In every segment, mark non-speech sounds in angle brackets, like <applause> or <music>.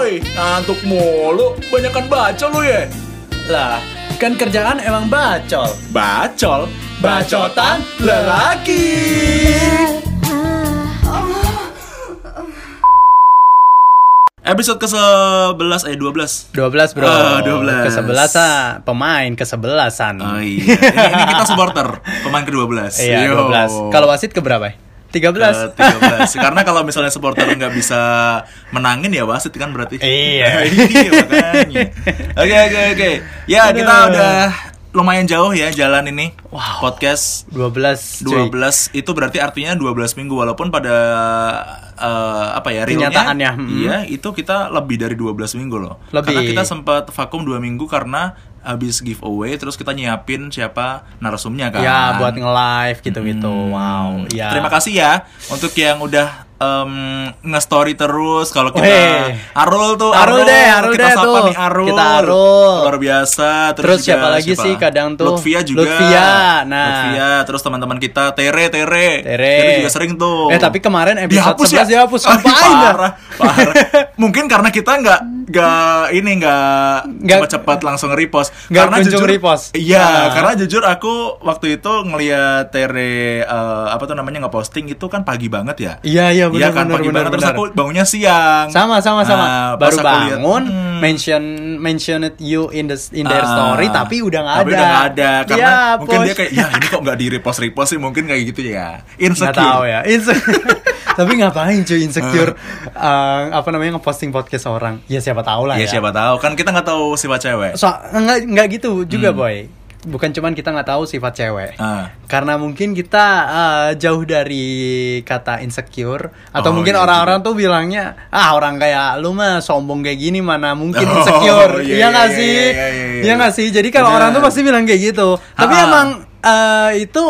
Woi, ngantuk mulu. Banyakan baca lu ya. Lah, kan kerjaan emang bacol. Bacol, bacotan lelaki. Episode ke-11 eh 12. 12 bro. Ah, 12. Kesebelasan. Pemain kesebelasan. Oh iya. Ini, ini kita supporter, pemain ke-12. Iya, Yo. 12. Kalau wasit ke berapa? ya? 13. Ke 13. Karena kalau misalnya supporter nggak bisa menangin ya wasit kan berarti. Iya. <laughs> iya makanya. Oke oke oke. Ya kita Aduh. udah lumayan jauh ya jalan ini. Wow. Podcast 12. cuy. 12 itu berarti artinya 12 minggu walaupun pada eh, apa ya realnya Kenyataannya, mm. iya itu kita lebih dari 12 minggu loh Lebih. karena kita sempat vakum 2 minggu karena habis giveaway terus kita nyiapin siapa narasumnya kan Ya, buat nge-live gitu-gitu. Hmm. Wow. Ya. Terima kasih ya untuk yang udah em, nge-story terus kalau kita. Arul tuh Arul deh, Arul kita deh sapa tuh. nih Arul. Kita Arul. Luar biasa. Terus juga siapa lagi sih kadang tuh? Lutfia juga. Lutfia, nah. Lutfia, terus teman-teman kita Tere, Tere. Tere. juga sering tuh. Eh, tapi kemarin episode Dihapus 11 dihapus. Oh, parah, parah. <laughs> Mungkin karena kita nggak nggak ini nggak cepat-cepat langsung repost. Nggak karena jujur, repost. Iya, Nah. karena jujur aku waktu itu ngeliat Tere eh, apa tuh namanya ngeposting itu kan pagi banget ya. Iya, iya Iya benar kan benar pagi benar. banget terus aku bangunnya siang. sama sama sama Nah, baru bangun hmm, mention mention it you in the in their ah, story tapi udah nggak ada Tapi udah nggak ada karena Ya, mungkin Pos. dia kayak ya ini kok nggak di repost repost sih mungkin kayak gitu ya. Insecure. tahu ya Inse- <laughs> tapi ngapain cuy insecure eh, apa namanya ngeposting podcast orang ya siapa tahu lah Ya ya, siapa tahu kan kita nggak tahu sifat cewek. so nggak nggak gitu juga Hmm. boy bukan cuman kita nggak tahu sifat cewek. Ah. karena mungkin kita eh, jauh dari kata insecure atau Oh, mungkin iya orang-orang tuh bilangnya ah orang kayak lu mah sombong kayak gini mana mungkin Oh, insecure. iya, iya nggak iya, sih? iya, iya, iya. iya. Nggak sih? Jadi kalau orang tuh pasti bilang kayak gitu. Tapi Ha-ha. emang eh, itu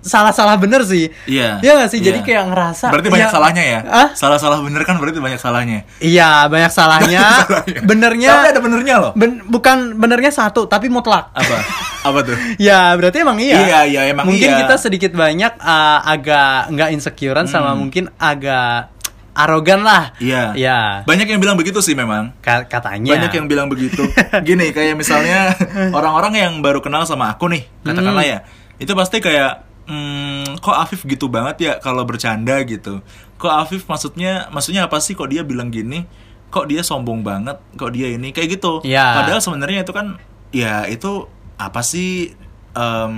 salah-salah bener sih Iya. iya sih jadi Iya. kayak ngerasa Berarti banyak ya- salahnya ya? Hah? Salah-salah bener kan berarti banyak salahnya. iya banyak salahnya <laughs> Salahnya. benernya Tapi ada benernya loh. ben- bukan benernya satu tapi mutlak Apa? Apa tuh? <laughs> Ya berarti emang iya. Iya, iya, emang mungkin iya. kita sedikit banyak uh, agak nggak insecurean sama mungkin agak arogan lah. Iya. Iya. Banyak yang bilang begitu sih memang. Ka- katanya. Banyak yang bilang begitu. <laughs> Gini, kayak misalnya orang-orang yang baru kenal sama aku nih, katakanlah Hmm. ya. Itu pasti kayak hmm, kok Afif gitu banget ya kalau bercanda gitu. Kok Afif maksudnya maksudnya apa sih kok dia bilang gini? Kok dia sombong banget? Kok dia ini kayak gitu? Iya. Padahal sebenarnya itu kan ya itu apa sih em,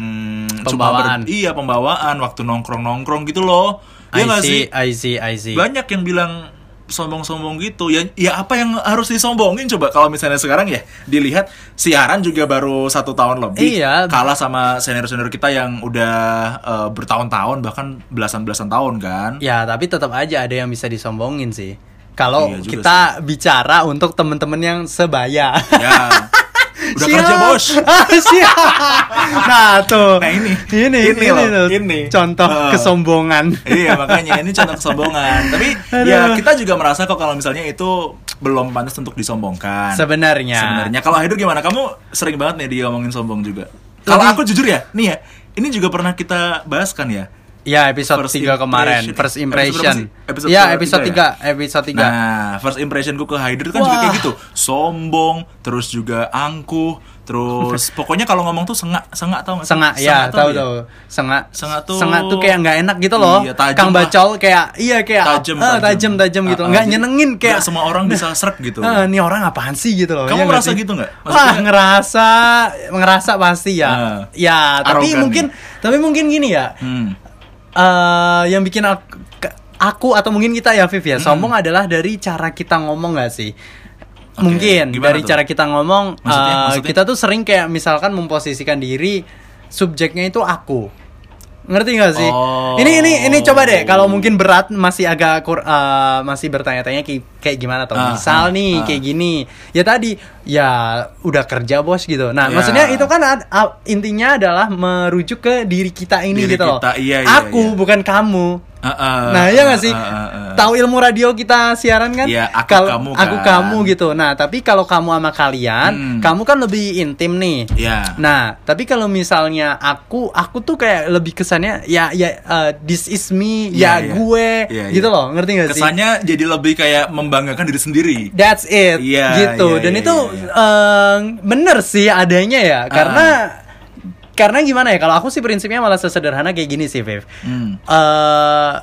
cuma Pembawaan. iya pembawaan waktu nongkrong-nongkrong gitu loh. Iya I see, sih? I see, I see. banyak yang bilang sombong-sombong gitu ya ya apa yang harus disombongin coba kalau misalnya sekarang ya dilihat siaran juga baru satu tahun lebih Iya. kalah sama senior-senior kita yang udah eh, bertahun-tahun bahkan belasan-belasan tahun kan Ya tapi tetap aja ada yang bisa disombongin sih. Kalau Iya kita bicara untuk temen-temen yang sebaya. ya <laughs> udah Siap. kerja bos <laughs> Ah, siap. Nah tuh. Nah, ini. ini, Ini ini, loh, ini. Contoh Ah. kesombongan. iya makanya ini contoh kesombongan tapi Aduh. ya kita juga merasa kok kalau misalnya itu belum pantas untuk disombongkan Sebenarnya. sebenarnya kalau Haidur gimana kamu sering banget nih dia ngomongin sombong juga kalau aku jujur ya nih ya ini juga pernah kita bahas kan ya Ya episode First 3 kemarin impression. First Episode impression berapa sih? Episode Ya episode ya? 3 Episode 3 Nah, first impressionku ke itu kan juga Wah. kayak gitu. Sombong, terus juga angkuh, terus <laughs> pokoknya kalau ngomong tuh sengak, sengak tau gak sih? Sengak ya tuh tahu ya? Sengak Sengak tuh- Sengak tuh kayak nggak enak gitu loh Iya, tajam Kang lah. Bacol kayak Iya kayak Tajam, eh, tajam tajam gitu Ah, nggak jadi nyenengin kayak nggak semua orang bisa seret gitu. Eh, ini orang apaan sih gitu loh Kamu ya merasa gitu? Wah Maksudnya- ngerasa Ngerasa pasti ya Ah. Ya tapi mungkin Tapi mungkin gini ya Hmm. Eh yang bikin aku, aku atau mungkin kita ya Viv ya Hmm. sombong adalah dari cara kita ngomong gak sih Oke, mungkin gimana dari tuh? cara kita ngomong Maksudnya- eh, maksudnya? kita tuh sering kayak misalkan memposisikan diri subjeknya itu aku ngerti gak sih Oh. ini ini ini coba deh kalau mungkin berat masih agak kur, eh, masih bertanya-tanya kayak, kayak gimana tuh Ah, misal ah, nih ah. kayak gini ya tadi ya udah kerja bos gitu nah Ya. maksudnya itu kan ad- intinya adalah merujuk ke diri kita ini Diri gitu loh kita, iya, iya, aku iya. bukan kamu Ah, ah, nah iya ah, gak sih ah, ah, ah. tahu ilmu radio kita siaran kan Iya, aku Kalau- kamu aku kan. kamu gitu nah tapi kalau kamu sama kalian Hmm. kamu kan lebih intim nih Iya. Nah, tapi kalau misalnya aku, aku tuh kayak lebih kesannya ya ya uh, this is me, Iya, ya iya. gue, Iya, gitu loh, ngerti gak sih? Kesannya jadi lebih kayak membanggakan diri sendiri. That's it, Iya, gitu. iya, Dan iya, itu iya, eh, bener sih adanya ya, karena karena gimana ya? Kalau aku sih prinsipnya malah sesederhana kayak gini sih, Viv. Hmm. eh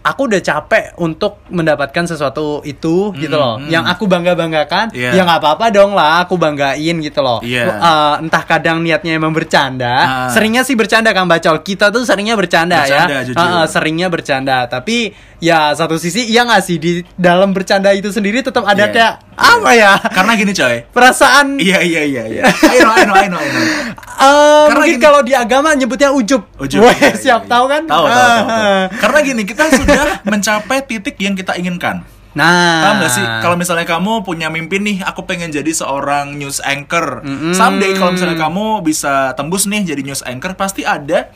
aku udah capek untuk mendapatkan sesuatu itu gitu loh. hmm. Yang aku bangga banggakan, Iya. ya nggak apa-apa dong lah, aku banggain gitu loh. Iya. Eh, entah kadang niatnya emang bercanda, Ah. seringnya sih bercanda Kang Bacol. Kita tuh seringnya bercanda, Bercanda, ya. jujur. Eh, seringnya bercanda, tapi ya satu sisi iya nggak sih di dalam bercanda itu sendiri tetap ada Iya. kayak apa ya? Karena gini coy. Perasaan Iya iya iya iya. <laughs> I know I know I know. I know. eh, Karena mungkin gini- kalau di agama nyebutnya ujub. Ujub, Weh, iya, iya, siap iya. tahu kan? Tahu tahu tahu. tahu. Ah. <laughs> Karena gini kita sudah mencapai titik yang kita inginkan. Nah, Paham gak sih? Kalau misalnya kamu punya mimpi nih, aku pengen jadi seorang news anchor. Mm-mm. Someday kalau misalnya kamu bisa tembus nih jadi news anchor, pasti ada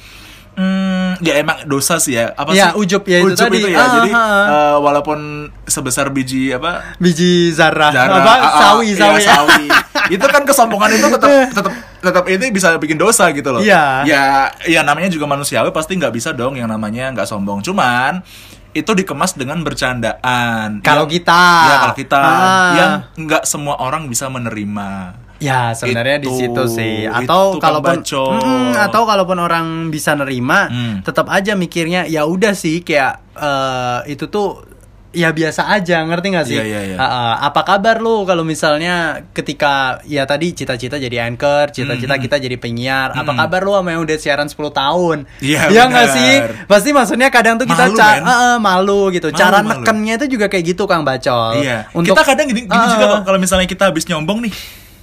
Hmm, ya emang dosa sih ya. Apa Ya, sih? ujub ya itu tadi. ya. Jadi Ah, eh, walaupun sebesar biji apa biji zarah, Darah, apa ah, ah, sawi iya, sawi, sawi. <laughs> itu kan kesombongan itu tetap <laughs> tetap tetap ini bisa bikin dosa gitu loh. Iya. Ya, ya namanya juga manusiawi pasti nggak bisa dong yang namanya nggak sombong. Cuman itu dikemas dengan bercandaan. Kalau kita. ya kalau kita Ah. yang nggak semua orang bisa menerima. Ya sebenarnya di Itu, situ sih. Atau kalaupun Baco. Mm, atau kalaupun orang bisa nerima, Hmm. tetap aja mikirnya ya udah sih kayak eh, itu tuh ya biasa aja ngerti gak sih? Iya, iya, iya. Ah, ah. apa kabar lu kalau misalnya ketika ya tadi cita-cita jadi anchor, cita-cita Hmm, kita jadi penyiar, apa Hmm. kabar lu sama yang udah siaran 10 tahun? Iya, Iya nggak sih? Pasti maksudnya kadang tuh kita Malu, ca- ah, ah, malu gitu. Malu, Cara malu. nekennya itu juga kayak gitu Kang Bacol. Iya. Untuk kita kadang gini, gini Ah, juga kalau misalnya kita habis nyombong nih,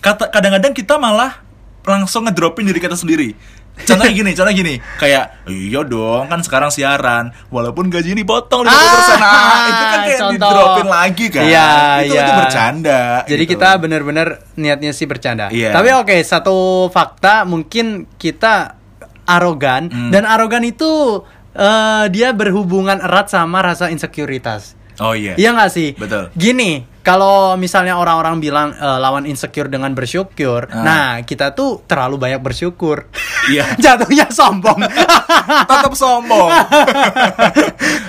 kata kadang-kadang kita malah langsung ngedropin diri kita sendiri. Contohnya <laughs> gini, contohnya gini, kayak iya dong kan sekarang siaran, walaupun gaji ini potong 50%. nah, itu kan kayak contoh. di-dropin lagi kan. Iya, itu, iya. itu bercanda. Jadi gitu. kita benar-benar niatnya sih bercanda. Iya. Tapi oke, satu fakta mungkin kita arogan Hmm. dan arogan itu eh, dia berhubungan erat sama rasa insekuritas. Oh iya. Iya nggak sih? Betul. Gini, kalau misalnya orang-orang bilang eh, lawan insecure dengan bersyukur, Ah. nah kita tuh terlalu banyak bersyukur. Iya. <laughs> Jatuhnya sombong. Tetap sombong.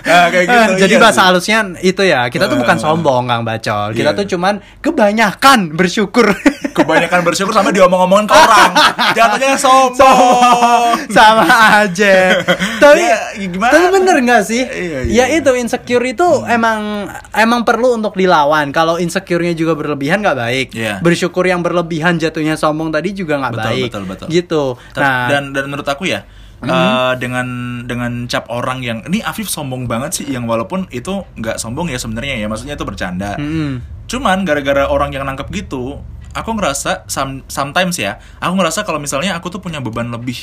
nah, <laughs> kayak gitu. Jadi iya bahasa sih. halusnya itu ya, kita tuh bukan Ah. sombong Kang Bacol. Kita Iya. tuh cuman kebanyakan bersyukur. <laughs> kebanyakan bersyukur sama diomong-omongin ke orang. Jatuhnya sombong. sama aja tapi Ya, gimana? tapi bener nggak sih Iya, iya. ya itu insecure itu emang emang perlu untuk dilawan kalau insecure-nya juga berlebihan nggak baik Iya. bersyukur yang berlebihan jatuhnya sombong tadi juga nggak Betul, baik betul, betul. gitu Ta- nah dan dan menurut aku ya eh, dengan dengan cap orang yang ini Afif sombong banget sih yang walaupun itu nggak sombong ya sebenarnya ya maksudnya itu bercanda mm-mm. cuman gara-gara orang yang nangkep gitu aku ngerasa some- sometimes ya aku ngerasa kalau misalnya aku tuh punya beban lebih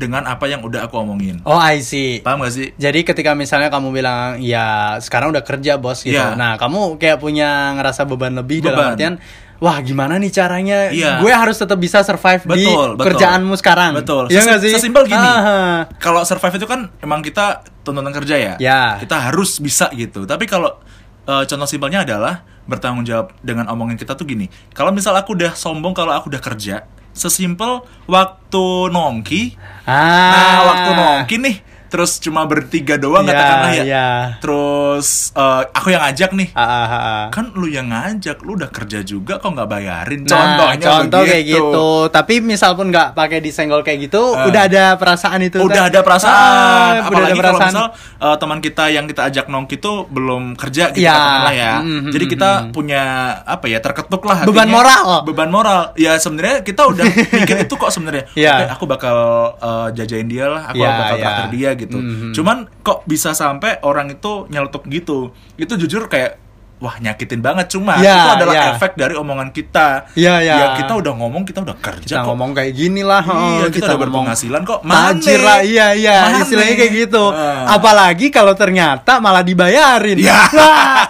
dengan apa yang udah aku omongin oh I see paham gak sih jadi ketika misalnya kamu bilang ya sekarang udah kerja bos gitu Iya. nah kamu kayak punya ngerasa beban lebih Beban. dalam artian wah gimana nih caranya Iya. gue harus tetap bisa survive di Betul, betul. kerjaanmu sekarang Betul. Sesi- nggak sih sesimpel gini. Ah, kalau survive itu kan emang kita tuntutan kerja ya. Ya. Kita harus bisa gitu. Tapi kalau eh, contoh simpelnya adalah bertanggung jawab dengan omongan kita tuh gini. Kalau misal aku udah sombong kalau aku udah kerja, sesimpel waktu nongki. Ah. Nah, waktu nongki nih, terus cuma bertiga doang Iya, katakanlah ya. iya. Terus eh, aku yang ngajak nih. Ah, ah, ah. Kan lu yang ngajak, lu udah kerja juga kok nggak bayarin. Nah, Contohnya contoh kayak begitu. gitu. Tapi misal pun nggak pakai disenggol kayak gitu, Ah. udah ada perasaan itu. udah kan? ada perasaan Ah, udah apalagi ada kalau perasaan. misal uh, teman kita yang kita ajak nongki itu belum kerja gitu Ya. katakanlah ya Mm, jadi mm, kita mm. punya apa ya terketuk lah Beban hatinya. moral. beban moral ya sebenarnya kita udah <laughs> mikir itu kok sebenarnya Ya. Oke, aku bakal uh, jajain dia lah aku Ya, bakal ya. traktir dia gitu Mhm. cuman kok bisa sampai orang itu nyeletuk gitu itu jujur kayak wah nyakitin banget cuma Ya, itu adalah ya. efek dari omongan kita Ya, ya. kita udah ngomong kita udah kerja kita kok ngomong kayak gini lah. Iya, oh, kita, udah berpenghasilan kok. Tajir lah, iya iya, Mane? istilahnya kayak gitu. Ah. Apalagi kalau ternyata malah dibayarin. Ya. Wah,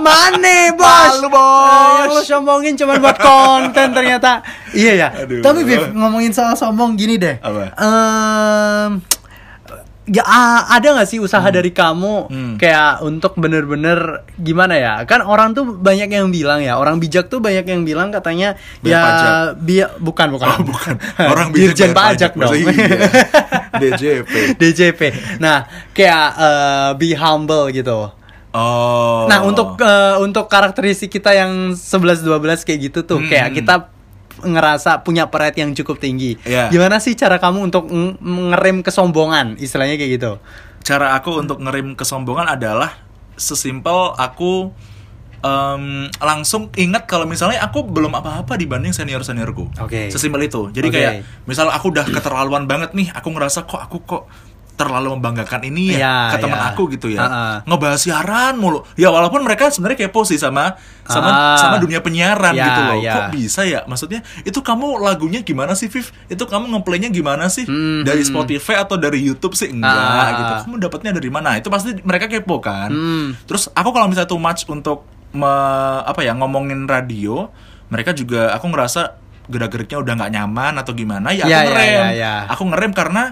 Mane bos. <laughs> Malu, bos. Eh, yang lu sombongin cuma buat konten ternyata. Iya ya. Aduh. Tapi Viv, ngomongin soal sombong gini deh. Apa? Em, ya ada nggak sih usaha dari kamu Hmm. kayak untuk bener-bener gimana ya kan orang tuh banyak yang bilang ya orang bijak tuh banyak yang bilang katanya Bayar ya pajak. bi- bukan bukan Oh, bukan. <laughs> Orang bijak dirjen pajak pajak, dong iya? <laughs> DJP. DJP nah kayak eh, be humble gitu Oh. Nah, untuk eh, untuk karakteristik kita yang 11 12 kayak gitu tuh, Hmm. kayak kita ngerasa punya pride yang cukup tinggi. Iya. Gimana sih cara kamu untuk ng- ngerem kesombongan, istilahnya kayak gitu? cara aku untuk ngerim kesombongan adalah sesimpel aku em, langsung ingat kalau misalnya aku belum apa-apa dibanding senior seniorku. Oke. Sesimpel itu. Jadi Oke. kayak misal aku udah keterlaluan banget nih, aku ngerasa kok aku kok terlalu membanggakan ini ya Iya, ke teman iya. aku gitu ya. Ha-ha. Ngebahas siaran mulu. Ya walaupun mereka sebenarnya kepo sih sama sama Ah. sama dunia penyiaran Ya, gitu loh. ya. Kok bisa ya? Maksudnya itu kamu lagunya gimana sih, Viv? Itu kamu ngeplaynya gimana sih? Hmm, Dari hmm. Spotify atau dari YouTube sih enggak Ah. gitu. Kamu dapatnya dari mana? Itu pasti mereka kepo kan. Hmm. Terus aku kalau misalnya too much untuk me- apa ya ngomongin radio, mereka juga aku ngerasa gerak-geriknya udah nggak nyaman atau gimana ya aku Ya, ya, ngerem. ya, ya. Aku ngerem karena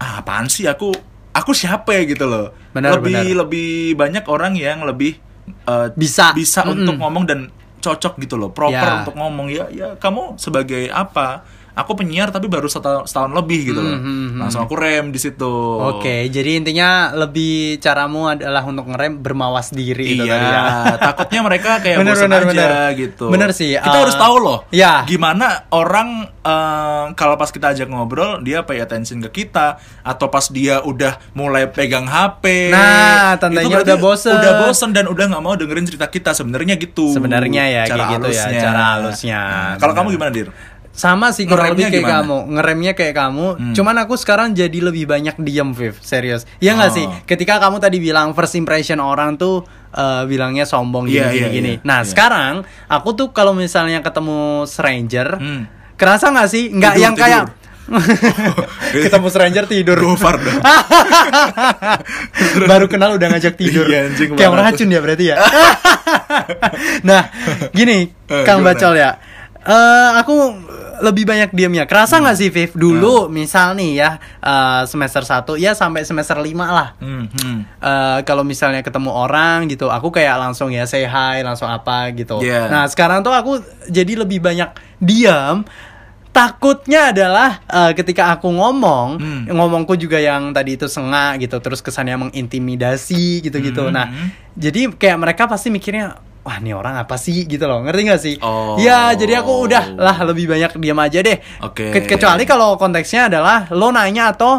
ah, apaan sih aku aku siapa ya gitu loh. Benar, lebih benar. lebih banyak orang yang lebih eh, Bisa. bisa Mm-mm. untuk ngomong dan cocok gitu loh, proper Ya. untuk ngomong ya ya kamu sebagai apa? Aku penyiar tapi baru setahun, setahun lebih gitu loh. Hmm, hmm. Langsung aku rem di situ. Oke, jadi intinya lebih caramu adalah untuk ngerem bermawas diri itu Iya, tadi ya. <laughs> takutnya mereka kayak Bener, bosan bener, aja bener. gitu. Bener sih, Kita uh, harus tahu loh. ya. Gimana orang eh, kalau pas kita ajak ngobrol dia pay attention ke kita atau pas dia udah mulai pegang HP. Nah, tandanya udah bosen. Udah bosen dan udah nggak mau dengerin cerita kita sebenarnya gitu. Sebenarnya ya, kayak gitu ya, cara halusnya. Nah, kalau kamu gimana, Dir? Sama sih kurang lebih kayak gimana? kamu Ngeremnya kayak kamu Hmm. Cuman aku sekarang jadi lebih banyak diem Viv Serius Ya nggak Oh. sih Ketika kamu tadi bilang First impression orang tuh eh, Bilangnya sombong Iya, gini iya, gini iya. Nah Iya. sekarang Aku tuh kalau misalnya ketemu stranger Hmm. Kerasa nggak sih Nggak Tidur, yang kayak <laughs> Ketemu stranger tidur dong. <laughs> Baru kenal udah ngajak tidur Iya, Kayak racun ya berarti ya <laughs> Nah gini Eh, Kang? Bacol ya Eh Aku lebih banyak diamnya Kerasa nggak sih Viv Dulu Hmm. misal nih ya eh, Semester 1 Ya sampai semester 5 lah Hmm, hmm. Eh, kalau misalnya ketemu orang gitu, aku kayak langsung ya say hi, langsung apa gitu. Iya. Nah sekarang tuh aku jadi lebih banyak diam. Takutnya adalah eh, ketika aku ngomong, Hmm. ngomongku juga yang tadi itu sengak gitu, terus kesannya mengintimidasi gitu-gitu. Hmm. Nah, jadi kayak mereka pasti mikirnya, wah ini orang apa sih gitu loh, ngerti gak sih? Oh. Ya, jadi aku udah lah lebih banyak diam aja deh. Oke. Ke- kecuali kalau konteksnya adalah lo nanya atau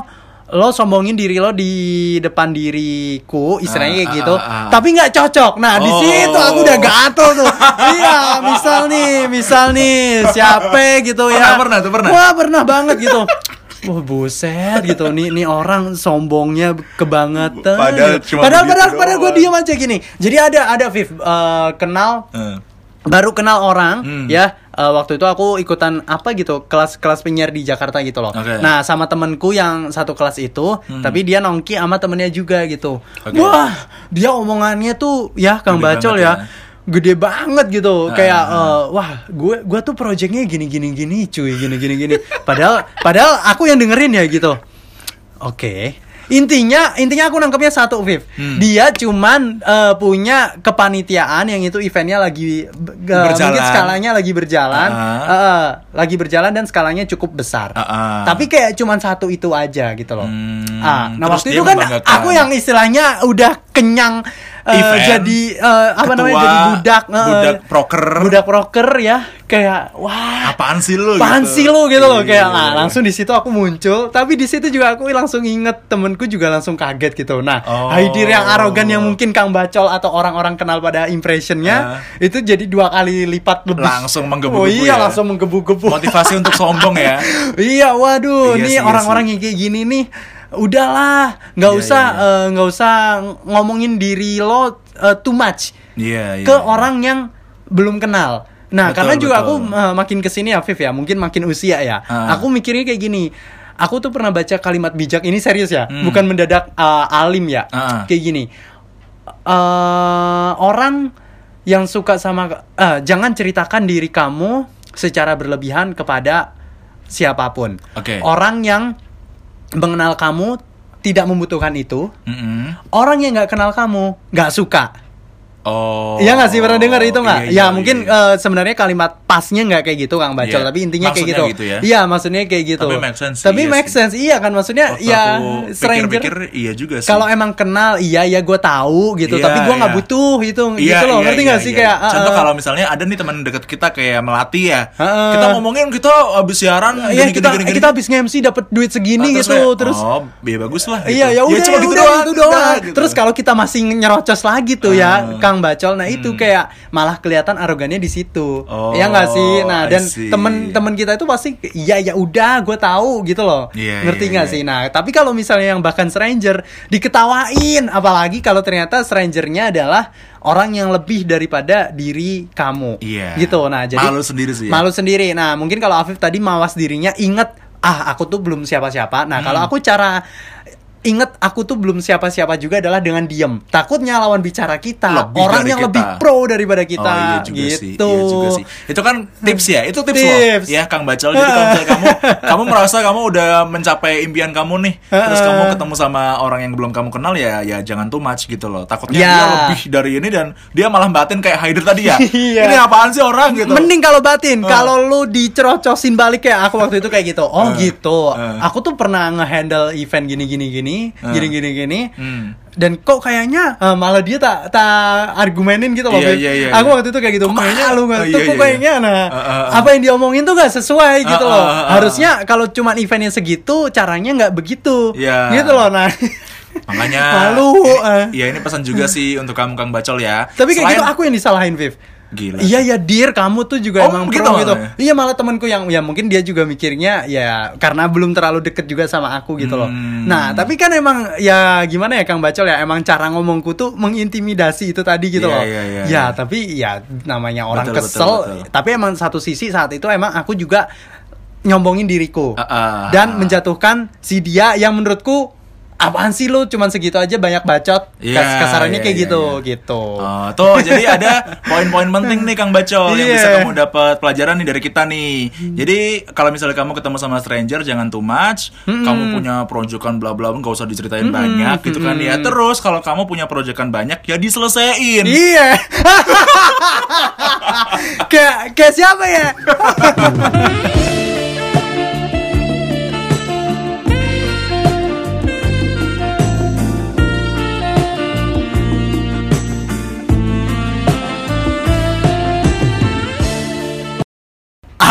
lo sombongin diri lo di depan diriku istilahnya kayak Ah, gitu ah, ah. tapi nggak cocok nah di Oh. situ aku udah gatel tuh iya misal nih misal nih siapa gitu ya Pernah, pernah tuh, pernah? wah pernah banget gitu Wah buset gitu nih nih orang sombongnya kebangetan Padahal gitu. cuma padahal padahal, padahal gue diam aja gini jadi ada ada Viv eh, kenal Eh. baru kenal orang Hmm. ya eh, waktu itu aku ikutan apa gitu kelas kelas penyiar di Jakarta gitu loh Oke. nah sama temenku yang satu kelas itu Hmm. tapi dia nongki sama temennya juga gitu Oke. wah dia omongannya tuh ya Kang Bacol ya ya. Gede banget gitu. Ah, kayak eh, wah gue gue tuh projectnya gini gini gini cuy gini gini gini. Padahal padahal aku yang dengerin ya gitu. Oke. Intinya intinya aku nangkepnya satu Viv. Hmm. dia cuman eh, punya kepanitiaan yang itu eventnya lagi ge- Berjalan. mungkin skalanya lagi berjalan. Ah. Eh, eh, lagi berjalan dan skalanya cukup besar. Ah, ah. tapi kayak cuman satu itu aja gitu loh. Hmm, ah nah terus waktu itu kan aku yang istilahnya udah kenyang eh, Event. jadi eh, apa namanya Ketua, jadi budak eh, budak proker. budak proker ya kayak wah Apaan sih lu? apaan gitu. sih lu gitu loh kayak Iya. nah, langsung di situ aku muncul tapi di situ juga aku langsung inget temenku juga langsung kaget gitu nah Oh. Haidir yang arogan yang mungkin Kang Bacol atau orang-orang kenal pada impressionnya itu jadi dua kali lipat lebih Langsung menggebu-gebu oh iya ya? langsung menggebu-gebu Motivasi untuk sombong ya. <laughs> iya waduh Iya nih iya orang-orang yang kayak gini nih udahlah nggak Iya, usah iya. eh, nggak usah ngomongin diri lo eh, too much Iya, iya. ke orang yang belum kenal. Nah, Betul, karena juga betul. aku uh, makin ke sini ya, Viv ya, mungkin makin usia ya. Ah. Aku mikirnya kayak gini. Aku tuh pernah baca kalimat bijak ini serius ya, Hmm. bukan mendadak uh, alim ya. Ah. Kayak gini. Uh, orang yang suka sama uh, jangan ceritakan diri kamu secara berlebihan kepada siapa pun. Oke. Orang yang mengenal kamu tidak membutuhkan itu. Mm-mm. Orang yang nggak kenal kamu nggak suka. Oh. Iya nggak sih pernah dengar itu nggak? Iya, ya iya, mungkin iya. eh, sebenarnya kalimat pasnya nggak kayak gitu Kang Bacol, Iya. tapi intinya kayak gitu. Maksudnya gitu ya? Iya maksudnya kayak gitu. Tapi make sense sih, Tapi iya make sih. sense, iya kan maksudnya Waktu ya stranger. iya juga sih. Kalau emang kenal, iya ya gue tahu gitu, Iya, tapi gue nggak iya. butuh itu, Iya, gitu loh, iya, ngerti iya, nggak sih iya. kayak? Contoh eh, kalau misalnya ada nih teman dekat kita kayak melati ya. Heeh. Kita ngomongin kita habis siaran Iya gini, kita gini, gini, kita habis nge-MC dapat duit segini Ah, gitu, terus oh, ya bagus lah. Iya gitu. ya udah ya gitu udah, doang. itu doang. udah, gitu. Terus kalau kita masih nyerocos lagi tuh ya Kang Bacol, nah itu kayak malah kelihatan arogannya di situ. Oh, ya nggak sih? Nah I dan temen-temen kita itu pasti iya ya udah gue tahu gitu loh. Iya, Ngerti iya, nggak iya. sih? Nah tapi kalau misalnya yang bahkan stranger diketawain, apalagi kalau ternyata strangernya adalah orang yang lebih daripada diri kamu. Iya. Gitu. Nah jadi Malu sendiri sih ya. Malu sendiri. Nah mungkin kalau Afif tadi mawas dirinya inget ah aku tuh belum siapa-siapa. Nah kalau Hmm. aku cara inget aku tuh belum siapa-siapa juga adalah dengan diem. Takutnya lawan bicara kita Lebih orang yang kita. lebih pro daripada kita oh, iya juga gitu. sih. Iya juga sih. Itu kan tips ya. Itu tips, Tips. loh. Ya Kang Bacol. Jadi kalau misalnya kamu <laughs> kamu merasa kamu udah mencapai impian kamu nih, terus kamu ketemu sama orang yang belum kamu kenal ya ya jangan too much gitu loh. Takutnya Ya. dia lebih dari ini dan dia malah batin kayak Haider tadi ya. <laughs> Iya. Ini apaan sih orang gitu. Mending kalau batin, Oh. kalau lu dicerocosin balik kayak aku waktu itu kayak gitu. Oh Eh, gitu. eh. Aku tuh pernah ngehandle event gini gini gini, Eh. gini gini gini. Hmm. Dan kok kayaknya eh, malah dia tak tak argumenin gitu loh. Beb. iya, iya, aku iya. waktu itu kayak gitu. Kok kayaknya- Malu oh, nggak? Tuh kok iya, kayaknya nah Eh, eh, eh. apa yang diomongin tuh gak sesuai gitu Eh, loh. eh, eh, eh. Harusnya kalau cuman eventnya segitu, caranya nggak begitu. Iya. Gitu loh. Nah. Makanya <laughs> Malu, ini- eh. Ya ini pesan juga sih untuk kamu Kang Bacol ya. Tapi kayak Selain- gitu aku yang disalahin, Viv. Gila. Iya ya dir kamu tuh juga Oh, emang begitu pro gitu. ya? Iya malah temanku yang ya mungkin dia juga mikirnya ya karena belum terlalu deket juga sama aku gitu loh. Hmm. Nah tapi kan emang ya gimana ya Kang Bacol ya emang cara ngomongku tuh mengintimidasi itu tadi gitu Iya, loh. iya, iya, ya iya. tapi ya namanya orang Betul, betul, kesel. betul. Tapi emang satu sisi saat itu emang aku juga nyombongin diriku Ah, ah, dan ah. menjatuhkan si dia yang menurutku apaan sih lu cuman segitu aja banyak bacot Kas- kasarannya iya, kayak iya, gitu iya. gitu Oh, tuh jadi ada poin-poin penting nih Kang Bacol yang Iya. bisa kamu dapat pelajaran nih dari kita nih. Jadi kalau misalnya kamu ketemu sama stranger jangan too much. Kamu punya proyekan bla bla nggak usah diceritain banyak gitu kan ya. Terus kalau kamu punya proyekan banyak ya diselesain. Iya. <laughs> kayak kayak siapa ya? <laughs>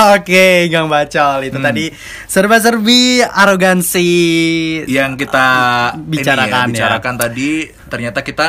<laughs> Oke, Gang Bacol itu Hmm. tadi serba-serbi arogansi Yang kita Bicarakan ini ya. bicarakan tadi ternyata kita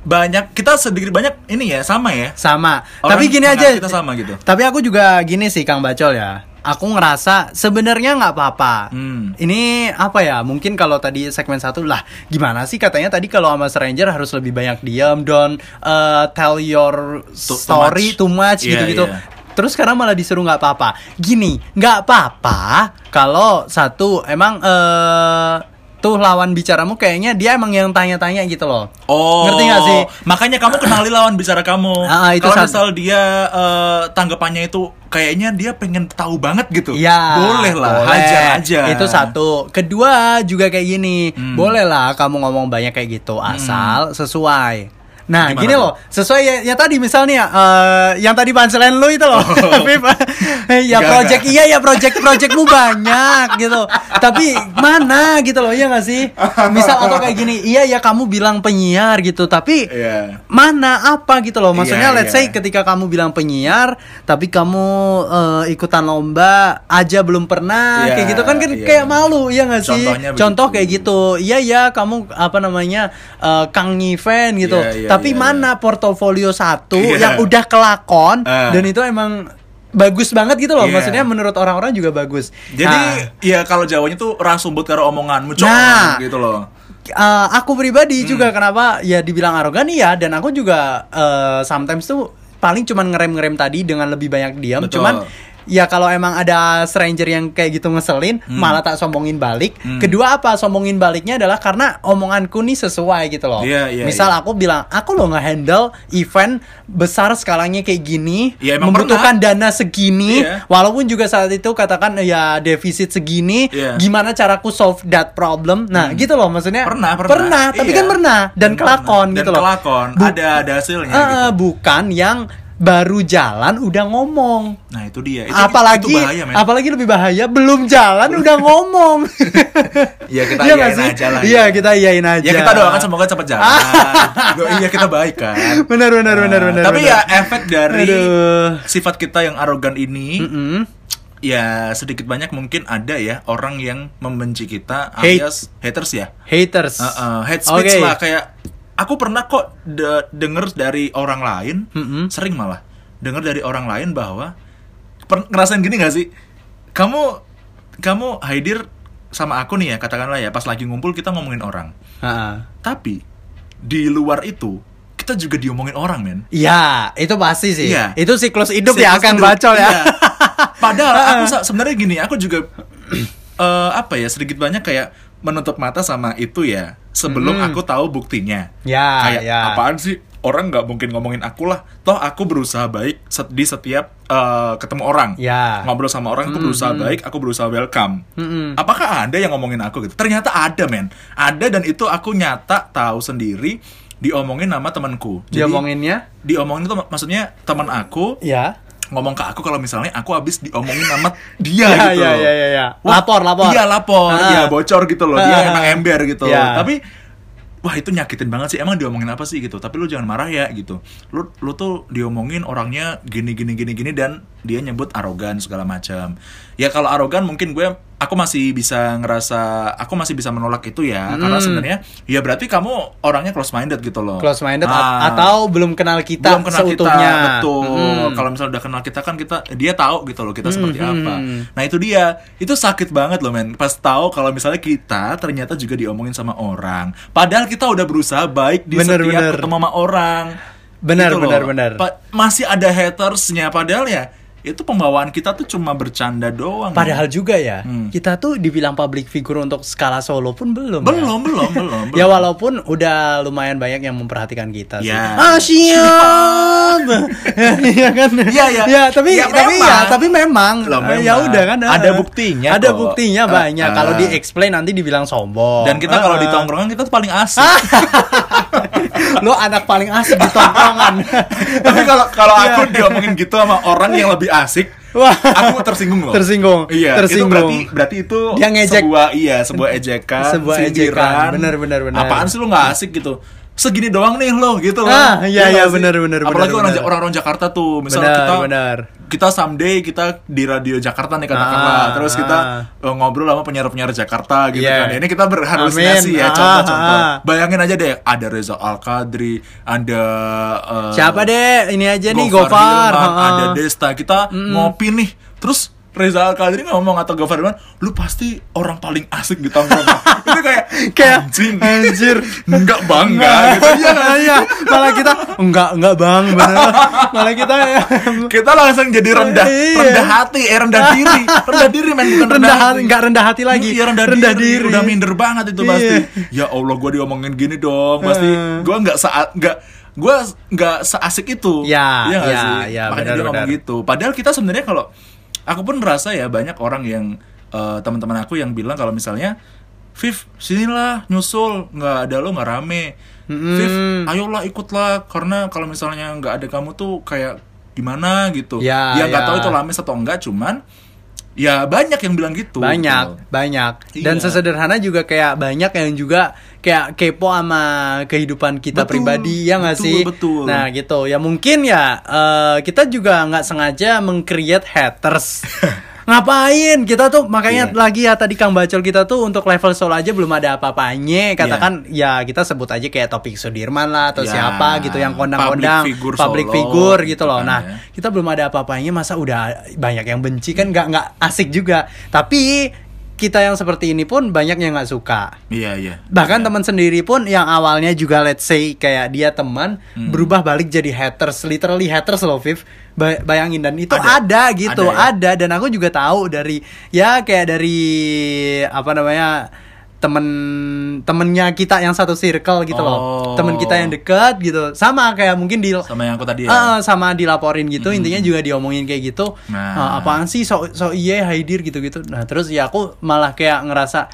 banyak kita sedikit banyak ini ya sama ya. sama. Orang Tapi gini aja. kita sama gitu. Tapi aku juga gini sih Kang Bacol ya. Aku ngerasa sebenarnya nggak apa-apa. Hmm. Ini apa ya? Mungkin kalau tadi segmen satu lah, gimana sih katanya tadi kalau sama stranger harus lebih banyak diam, don't uh, tell your too story much. too much Iya, gitu-gitu. iya. Terus sekarang malah disuruh nggak apa-apa. Gini, nggak apa-apa kalau satu emang eh tuh lawan bicaramu kayaknya dia emang yang tanya-tanya gitu loh. Oh, Ngerti nggak sih? Makanya kamu kenali lawan bicara kamu. Ah, itu Kalau misal dia eh, tanggapannya itu kayaknya dia pengen tahu banget gitu. Iya, boleh lah, boleh. hajar aja. Itu satu. Kedua juga kayak gini, Hmm. boleh lah kamu ngomong banyak kayak gitu asal sesuai. Nah, Gimana gini tuh? loh, sesuai ya, ya tadi misalnya eh, yang tadi punchline lu itu loh. <laughs> Tapi <laughs> ya project enggak. iya ya project projectmu banyak gitu. Tapi mana gitu loh, iya gak sih? Misal atau kayak gini, iya ya kamu bilang penyiar gitu, tapi Iya. mana apa gitu loh maksudnya Iya, let's say iya. ketika kamu bilang penyiar tapi kamu eh, ikutan lomba aja belum pernah Iya, kayak gitu kan kan iya. kayak malu ya nggak sih Contohnya contoh begitu. kayak gitu iya ya kamu apa namanya eh, kang event gitu Iya, iya, tapi iya, mana portofolio satu Iya. yang udah kelakon Ah. dan itu emang bagus banget gitu loh Iya. maksudnya menurut orang-orang juga bagus Jadi Nah, ya kalau Jawanya tuh rasumbut karo omonganmu, cok Nah. gitu loh. Uh, aku pribadi Hmm. juga kenapa ya dibilang arogan iya dan aku juga uh, sometimes tuh paling cuman ngerem-ngerem tadi dengan lebih banyak diam Betul. cuman ya kalau emang ada stranger yang kayak gitu ngeselin malah tak sombongin balik Hmm. kedua apa sombongin baliknya adalah karena omonganku nih sesuai gitu loh Iya, iya, misal iya. aku bilang aku loh nge-handle event besar skalanya kayak gini Ya, emang membutuhkan dana segini Iya. walaupun juga saat itu katakan ya defisit segini Iya. gimana caraku solve that problem nah gitu loh maksudnya Pernah, pernah. tapi Iya. kan pernah dan Pernah. kelakon Dan gitu loh kelakon. Bu- Ada ada hasilnya Eh, gitu. bukan yang baru jalan udah ngomong Nah, itu dia. Itu, apalagi itu bahaya, men. apalagi lebih bahaya belum jalan udah ngomong <laughs> Ya, kita Iya iyain nggak sih? aja lah, iya ya. kita iyain aja Ya kita doakan semoga cepat jalan. <laughs> Iya kita baik kan. benar benar benar Nah, benar Tapi benar. ya efek dari Aduh. sifat kita yang arogan ini, Mm-mm. ya sedikit banyak mungkin ada ya orang yang membenci kita Hate. alias haters ya. haters Uh, uh, hate speech Oke. lah kayak aku pernah kok de- denger dari orang lain, Mm-mm. sering malah denger dari orang lain bahwa ngerasain gini gak sih? Kamu kamu Haidir sama aku nih ya katakanlah ya pas lagi ngumpul kita ngomongin orang. Ha-ha. Tapi di luar itu kita juga diomongin orang men. Iya, itu pasti sih. Iya. Itu siklus hidup ya Siklus akan hidup, bacol ya. iya. <laughs> Padahal aku sebenarnya gini, aku juga <clears throat> eh, apa ya sedikit banyak kayak menutup mata sama itu ya sebelum Mhm. aku tahu buktinya. Ya, kayak ya. apaan sih orang nggak mungkin ngomongin aku lah. Toh aku berusaha baik di setiap eh, ketemu orang. Ya. Ngobrol sama orang aku berusaha baik, aku berusaha welcome. Mm-mm. Apakah ada yang ngomongin aku gitu? Ternyata ada men. Ada dan itu aku nyata tahu sendiri diomongin sama temanku. Dia Jadi, omonginnya? diomongin itu mak- maksudnya teman aku Ya. Ngomong ke aku kalau misalnya aku habis diomongin sama <laughs> dia Ya, gitu ya, loh. ya, ya, ya. Wah, Lapor, lapor. Iya lapor, Ah. iya bocor gitu loh. Dia Ah. emang ember gitu. Ya. Tapi wah itu nyakitin banget sih. Emang diomongin apa sih gitu. Tapi lu jangan marah ya gitu. Lu lu tuh diomongin orangnya gini gini gini gini dan dia nyebut arogan segala macam. Ya kalau arogan mungkin gue aku masih bisa ngerasa aku masih bisa menolak itu ya karena Hmm. sebenarnya ya berarti kamu orangnya close minded gitu loh. Close minded Ah atau belum kenal kita belum kenal seutuhnya. kita betul Mm-mm. kalau misalnya udah kenal kita kan kita dia tahu gitu loh kita seperti Mhm. apa nah itu dia itu sakit banget loh men pas tahu kalau misalnya kita ternyata juga diomongin sama orang padahal kita udah berusaha baik di Bener, setiap bener. ketemu sama orang Bener, Gitu loh. bener. Pa- masih ada hatersnya padahal ya itu pembawaan kita tuh cuma bercanda doang Padahal juga ya, Hmm. kita tuh dibilang public figure untuk skala solo pun belum. ya. belum belum belum <laughs> Ya belum. walaupun udah lumayan banyak yang memperhatikan kita sih. Ya. Ah siap. <laughs> Iya kan? Iya, iya. Ya, tapi Ya, tapi memang. ya, tapi memang. Loh, Eh, Ya memang. udah kan. Ada eh. buktinya Ada kok. buktinya Eh, banyak. eh. Kalau di explain nanti dibilang sombong. dan kita kalau Eh. di tongkrongan kita tuh paling asik. <laughs> Lo anak paling asik di tongkrongan. Tapi kalau kalau Iya. aku diomongin gitu sama orang yang lebih asik, Wah. aku tersinggung loh. Tersinggung, Iya, tersinggung. itu berarti berarti itu Dia ngejek. sebuah iya, sebuah ejekan, Sebuah sindiran. ejekan, benar, benar, benar. Apaan sih lu nggak asik gitu? Segini doang nih lo gitu loh. Ah, iya, iya, sih? benar, benar, Apalagi benar, orang benar. orang-orang Jakarta tuh, misalnya Benar, kita benar. Kita someday kita di radio Jakarta nih katakanlah, Ah, terus kita ah. eh, ngobrol sama penyiar-penyiar Jakarta gitu Iya. kan. Ini kita berhalusinasi Amin. ya, Ah, contoh-contoh. ah. Bayangin aja deh, ada Reza Al Kadri, ada eh, Siapa deh? Ini aja nih Gofar. Hilman, Ha-ha. ada Desta kita ngopi nih terus Reza Al Kadri ngomong atau Gofar Hilman lu pasti orang paling asik di tongkrongan <laughs> itu kayak Kayak, anjing anjir. <laughs> enggak bangga gitu nggak <laughs> sih? Iya, malah kita enggak enggak bang, bener. <laughs> Malah kita kita langsung jadi rendah Iya. rendah hati eh rendah diri rendah diri men bukan rendah hati, enggak rendah hati lagi. Iya rendah, diri. udah minder banget itu Iya. pasti ya Allah gue diomongin gini dong pasti gue nggak saat nggak gue nggak seasik itu Ya, Iya ya, sih ya, makanya benar, dia ngomong benar. gitu padahal kita sebenarnya kalau aku pun merasa ya banyak orang yang eh, teman-teman aku yang bilang kalau misalnya Viv sinilah nyusul nggak ada lo nggak rame Viv ayolah ikutlah karena kalau misalnya nggak ada kamu tuh kayak gimana gitu Ya, ya nggak ya. tahu itu lames atau enggak cuman ya banyak yang bilang gitu banyak gitu. banyak dan Iya. sesederhana juga kayak banyak yang juga kayak kepo sama kehidupan kita Betul, pribadi ya nggak sih betul. nah gitu ya mungkin ya eh, kita juga nggak sengaja meng-create haters <laughs> ngapain? Kita tuh makanya Iya. lagi ya tadi Kang Bacol kita tuh untuk level solo aja belum ada apa-apanya. Katakan ya kita sebut aja kayak topik Sudirman lah atau Ya, siapa gitu yang kondang-kondang public figure public solo, figure gitu gitu loh. kan nah ya. kita belum ada apa-apanya masa udah banyak yang benci kan nggak nggak asik juga. Tapi kita yang seperti ini pun banyak yang nggak suka. Iya, iya. Bahkan teman sendiri pun yang awalnya juga let's say kayak dia teman Hmm. berubah balik jadi haters, literally haters loh Viv. Ba- Bayangin dan itu Ada. ada, gitu, Ada ya? ada dan aku juga tahu dari ya kayak dari apa namanya temen temennya kita yang satu circle gitu loh. Oh. temen kita yang deket gitu. Sama kayak mungkin di Sama yang aku tadi ya. Eh, sama dilaporin gitu. Intinya juga diomongin kayak gitu. Nah. "Ah, apaan sih? So so iya Haidir gitu gitu nah terus ya aku malah kayak ngerasa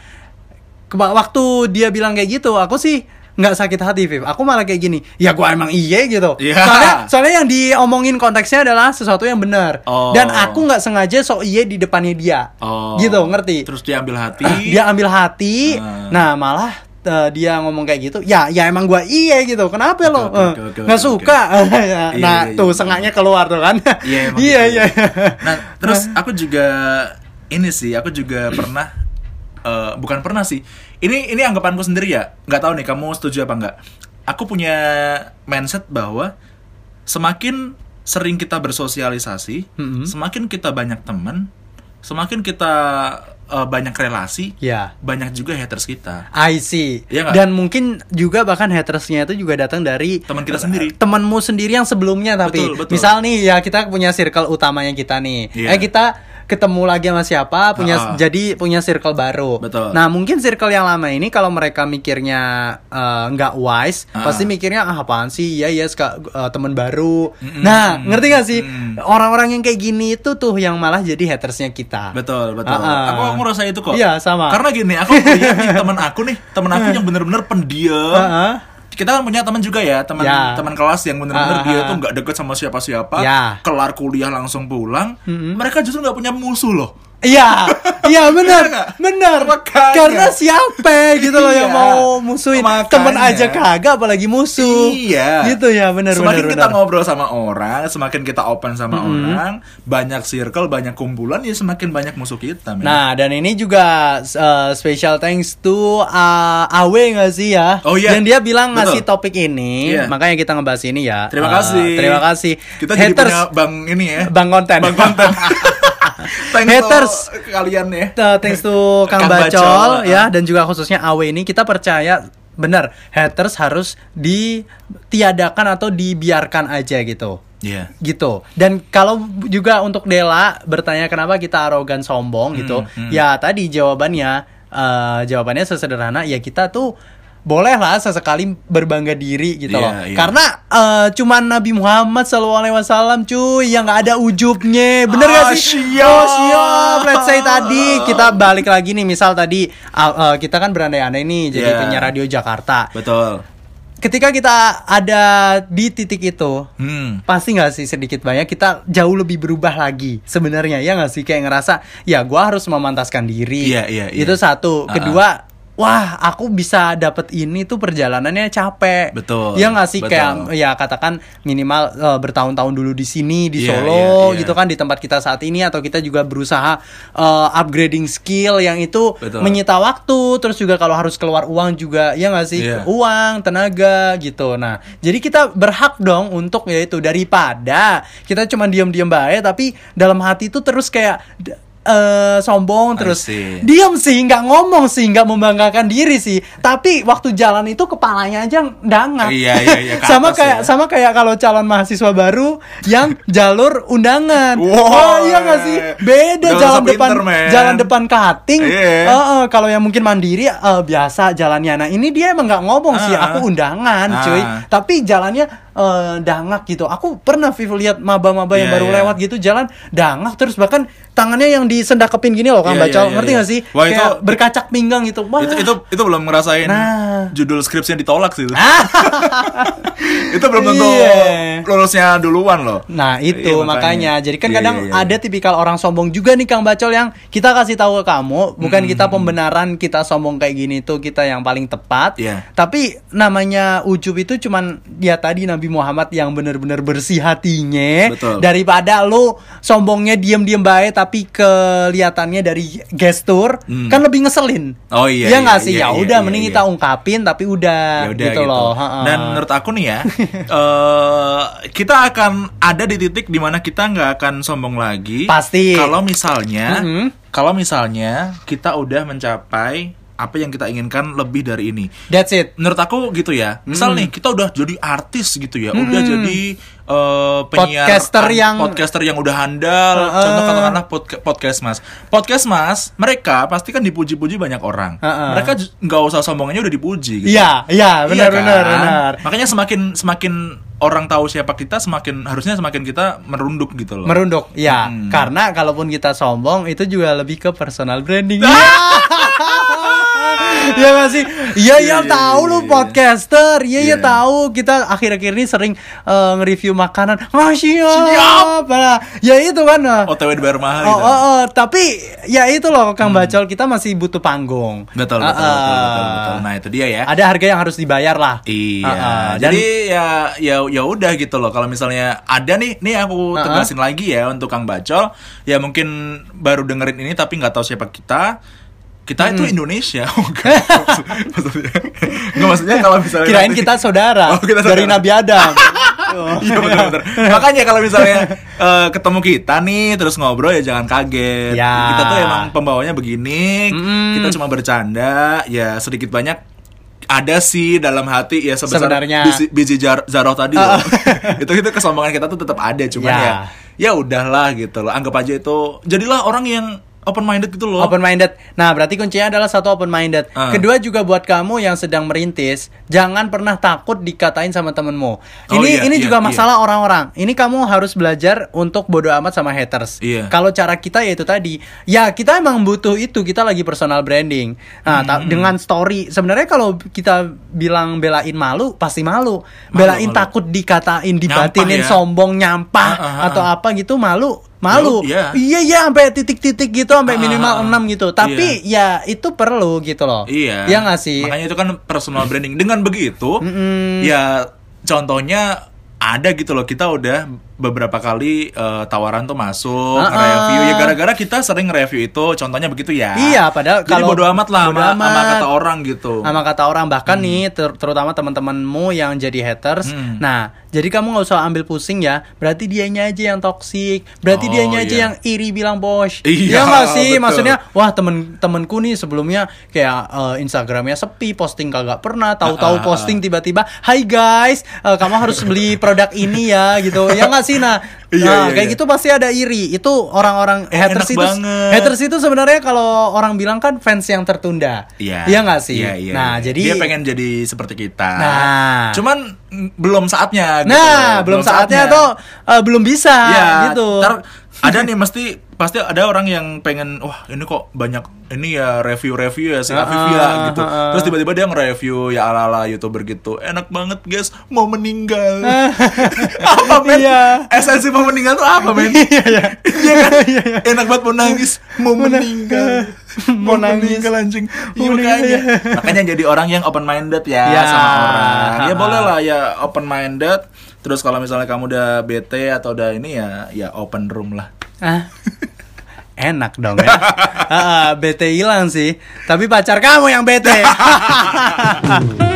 waktu dia bilang kayak gitu aku sih nggak sakit hati Viv aku malah kayak gini ya gua emang iye gitu Iya. soalnya soalnya yang diomongin konteksnya adalah sesuatu yang benar Oh. dan aku nggak sengaja so iye di depannya dia Oh. gitu ngerti Terus dia ambil hati. <clears throat> dia ambil hati Ah. nah malah eh, dia ngomong kayak gitu ya ya emang gua iye gitu kenapa lo oke, Eh, oke, oke, nggak suka <laughs> Iya, <laughs> nah iya, tuh iya. sengaknya keluar tuh kan <laughs> Iya, iya gitu iya ya. Nah, terus aku juga ini sih, aku juga pernah eh, bukan pernah sih. Ini ini anggapanku sendiri ya. nggak tahu nih kamu setuju apa enggak. Aku punya mindset bahwa semakin sering kita bersosialisasi, Mm-mm. semakin kita banyak teman, semakin kita eh, banyak relasi, ya banyak juga haters kita. I see. Nggak? Dan mungkin juga bahkan hatersnya itu juga datang dari Teman kita sendiri. Temanmu sendiri yang sebelumnya tapi Betul, betul. misal nih ya kita punya circle utamanya kita nih. Iya. Eh kita ketemu lagi sama siapa punya Ha-ha. jadi punya circle baru. Betul. Nah, mungkin circle yang lama ini kalau mereka mikirnya eh, nggak wise, Ha-ha. pasti mikirnya ah apaan sih? Ya ya suka eh, teman baru. Mm-mm. Nah, ngerti gak sih? Mm. Orang-orang yang kayak gini itu tuh yang malah jadi hatersnya kita. Betul, betul. Ah, ah. Aku ngerasa itu kok. Iya, sama. Karena gini, aku nih teman aku nih, teman aku <laughs> yang bener-bener pendiam. Ha-ha. Kita kan punya teman juga ya, teman Ya. teman kelas yang Ah, bener-bener dia ah. tuh nggak deket sama siapa-siapa. Ya. Kelar kuliah langsung pulang. Mm-mm. Mereka justru nggak punya musuh loh. Iya, iya <laughs> benar, Iya benar. Makanya. Karena siapa gitu loh yang Iya. mau musuhin Makanya. temen aja kagak, apalagi musuh. Iya. Gitu ya, benar, Semakin benar, kita benar. ngobrol sama orang, semakin kita open sama orang, banyak circle, banyak kumpulan, ya semakin banyak musuh kita. men. Nah, dan ini juga uh, special thanks to uh, Awe nggak sih ya? Oh, iya. Dan dia bilang ngasih Betul. topik ini, Iya. makanya kita ngebahas ini ya. terima Uh, kasih. Terima kasih. Kita jadi punya bang ini ya. bang konten. Bang konten. <laughs> <laughs> Thanks Haters. to kalian ya. Uh, thanks to <laughs> Kang Kang Bacol, Bacol, ya uh. dan juga khususnya Awe ini kita percaya benar haters harus ditiadakan atau dibiarkan aja gitu. Iya. gitu dan kalau juga untuk Dela bertanya kenapa kita arogan sombong gitu hmm. ya tadi jawabannya eh, jawabannya sesederhana ya kita tuh boleh lah sesekali berbangga diri gitu Iya, loh iya. karena eh, cuman Nabi Muhammad SAW cuy yang nggak ada ujubnya bener Ah, gak sih siap. oh siap let's say tadi kita balik lagi nih misal tadi ah, eh, kita kan berandai-andai nih jadi Iya. penyiar radio Jakarta Betul. ketika kita ada di titik itu Hmm. pasti nggak sih sedikit banyak kita jauh lebih berubah lagi sebenarnya ya nggak sih kayak ngerasa ya gua harus memantaskan diri Iya, iya, iya. itu satu Ah, kedua wah aku bisa dapet ini tuh perjalanannya capek Betul, ya nggak sih betul. kayak ya katakan minimal eh, bertahun-tahun dulu di sini di Iya, Solo iya, iya. gitu kan di tempat kita saat ini atau kita juga berusaha eh, upgrading skill yang itu Betul. menyita waktu terus juga kalau harus keluar uang juga ya nggak sih Iya. uang, tenaga gitu. Nah, jadi kita berhak dong untuk yaitu daripada kita cuma diam-diam baik tapi dalam hati itu terus kayak eh, sombong terus diam sih nggak ngomong sih nggak membanggakan diri sih tapi waktu jalan itu kepalanya aja dangak Iya, iya, iya, <laughs> sama kayak ya. sama kayak kalau calon mahasiswa baru yang jalur undangan Wow. oh iya nggak sih beda Udah jalan langsung depan pinter, jalan depan cutting Iya. Eh, eh, kalau yang mungkin mandiri eh, biasa jalannya. Nah ini dia emang nggak ngomong sih. Ah. Aku undangan, Ah. cuy. Tapi jalannya eh, dangak gitu. Aku pernah Viv lihat maba-maba yang Iya, baru iya. lewat gitu jalan dangak terus bahkan tangannya yang disendakepin gini loh kan Iya, bacol. iya, iya, Ngerti iya. gak sih? Wah, Kayak itu- berkacak pinggang gitu. Wah. Itu itu itu belum ngerasain Nah. judul skripsinya ditolak sih itu. <laughs> itu belum tentu Iya. lulusnya duluan loh. Nah itu Iya, makanya. Jadi kan Iya, kadang iya, iya. ada tipikal orang sombong juga nih Kang Bacol yang kita kasih tahu ke kamu, bukan Hmm, kita pembenaran kita sombong kayak gini tuh kita yang paling tepat. Iya. Tapi namanya ujub itu cuman ya tadi Nabi Muhammad yang bener-bener bersih hatinya Betul. daripada lu sombongnya diem-diem baik tapi kelihatannya dari gestur Hmm. kan lebih ngeselin. Oh iya, Ya iya, nggak sih? iya, ya iya, udah iya, mending iya. kita ungkapin tapi udah, Ya udah gitu, loh. Ha-ha. Dan menurut aku nih ya, <laughs> eh kita akan ada di titik di mana kita nggak akan sombong lagi. Pasti. Kalau misalnya Mm-mm. kalau misalnya kita udah mencapai apa yang kita inginkan lebih dari ini. That's it. Menurut aku gitu ya. Misal nih kita udah jadi artis gitu ya, udah Hmm. jadi eh, penyiar Podcaster an- yang- podcaster yang udah handal. Heeh. Contoh katakanlah podca- podcast Mas. Podcast Mas, mereka pasti kan dipuji-puji banyak orang. Heeh. Mereka ju- nggak usah sombongnya udah dipuji gitu. Iya, iya, benar Iya benar kan? benar. Makanya semakin semakin orang tahu siapa kita, semakin harusnya semakin kita merunduk gitu loh. Merunduk, ya. Hmm. Karena kalaupun kita sombong itu juga lebih ke personal branding. <laughs> Iya gak sih? Iya, iya Iya, tahu iya, lu iya. podcaster. Iya, iya Iya. tahu. Kita akhir-akhir ini sering eh, nge-review makanan. Ah, siap. Nah, Ya itu kan. nah. OTW dibayar mahal Oh, gitu. oh, oh, tapi ya itu loh Kang Bacol kita masih butuh panggung. Betul, Ah, betul, betul, ah. betul, betul. Nah, itu dia ya. Ada harga yang harus dibayar lah. Iya. Ah. Dan- Jadi ya ya ya udah gitu loh. Kalau misalnya ada nih, nih aku tegasin lagi ya untuk Kang Bacol, ya mungkin baru dengerin ini tapi nggak tahu siapa kita. Kita Hmm. itu Indonesia. <laughs> Oh, enggak. maksudnya. Nggak maksudnya kalau misalnya Kirain nanti- kita saudara, Oh, kita dari saudara. Nabi Adam. <laughs> Iya benar-benar. Makanya kalau misalnya <laughs> eh, ketemu kita nih terus ngobrol ya jangan kaget. Ya. Kita tuh emang pembawanya begini. Mm. Kita cuma bercanda. Ya sedikit banyak ada sih dalam hati ya sebesar Sebenarnya. biji, biji jar- zaroh tadi loh. itu itu kesombongan kita tuh tetap ada cuman Ya. ya ya udahlah gitu loh. Anggap aja itu jadilah orang yang open minded gitu loh. Open minded. Nah, berarti kuncinya adalah satu open minded. Ah. Kedua juga buat kamu yang sedang merintis, jangan pernah takut dikatain sama temenmu. Oh, Ini iya, ini iya, juga iya. masalah orang-orang. Ini kamu harus belajar untuk bodo amat sama haters. Iya. Kalau cara kita yaitu tadi, ya kita emang butuh itu. Kita lagi personal branding. Nah, Hmm. dengan story. Sebenarnya kalau kita bilang belain malu, pasti malu. Belain malu. takut dikatain, Nyampah dibatinin ya. sombong, nyampah Ah, ah, ah, atau apa gitu malu. Malu. Iya. Iya iya sampai titik-titik gitu sampai Ah, minimal ah. 6 gitu. Tapi ya itu perlu gitu loh. Iya. Iya nggak sih? Makanya itu kan personal branding. Dengan begitu, Mm-mm. ya contohnya ada gitu loh. Kita udah beberapa kali eh, tawaran tuh masuk, Ah, ah. review ya gara-gara kita sering review itu. Contohnya begitu ya. Iya, padahal Jadi kalau- bodo amat lah bodo sama, kata orang gitu. Sama kata orang bahkan Hmm. nih ter- terutama teman-temanmu yang jadi haters. Hmm. Nah, jadi kamu nggak usah ambil pusing ya. Berarti dianya aja yang toksik. Berarti Oh, dianya aja iya. yang iri bilang bos. Iya, Iya nggak sih? betul. Maksudnya wah temen-temenku nih sebelumnya kayak eh, Instagramnya sepi, posting kagak pernah. Tahu-tahu Ah, ah, ah. posting tiba-tiba, Hai guys, eh, kamu harus beli produk ini ya gitu. Ya nggak sih? Nah, Iya, nah, iya, kayak iya. gitu pasti ada iri. Itu orang-orang Eh, haters itu banget. haters itu sebenarnya kalau orang bilang kan fans yang tertunda. Iya. Iya nggak sih? Iya, iya, nah, iya. jadi dia pengen jadi seperti kita. Nah. cuman belum saatnya. gitu Nah, loh. belum saatnya atau eh, belum bisa Iya, gitu. ntar ada nih mesti pasti ada orang yang pengen wah ini kok banyak ini ya review-review ya si Ah, Afif ya gitu. ah, ah. Terus tiba-tiba dia nge-review ya ala-ala YouTuber gitu. Enak banget, guys. Mau meninggal. <laughs> apa men? Iya. Esensi mau meninggal tuh apa men? <laughs> Iya, iya. Iya kan? <laughs> Enak banget mau nangis, mau meninggal. Mau nangis. meninggal anjing. Iya, Mau makanya. meninggal. makanya jadi orang yang open minded ya, Ya. sama orang. Ya boleh lah ya open minded. Terus kalau misalnya kamu udah bete atau udah ini ya ya open room lah. Ah. <laughs> Enak dong ya. <laughs> Ah, bete hilang sih. Tapi pacar kamu yang bete. <laughs>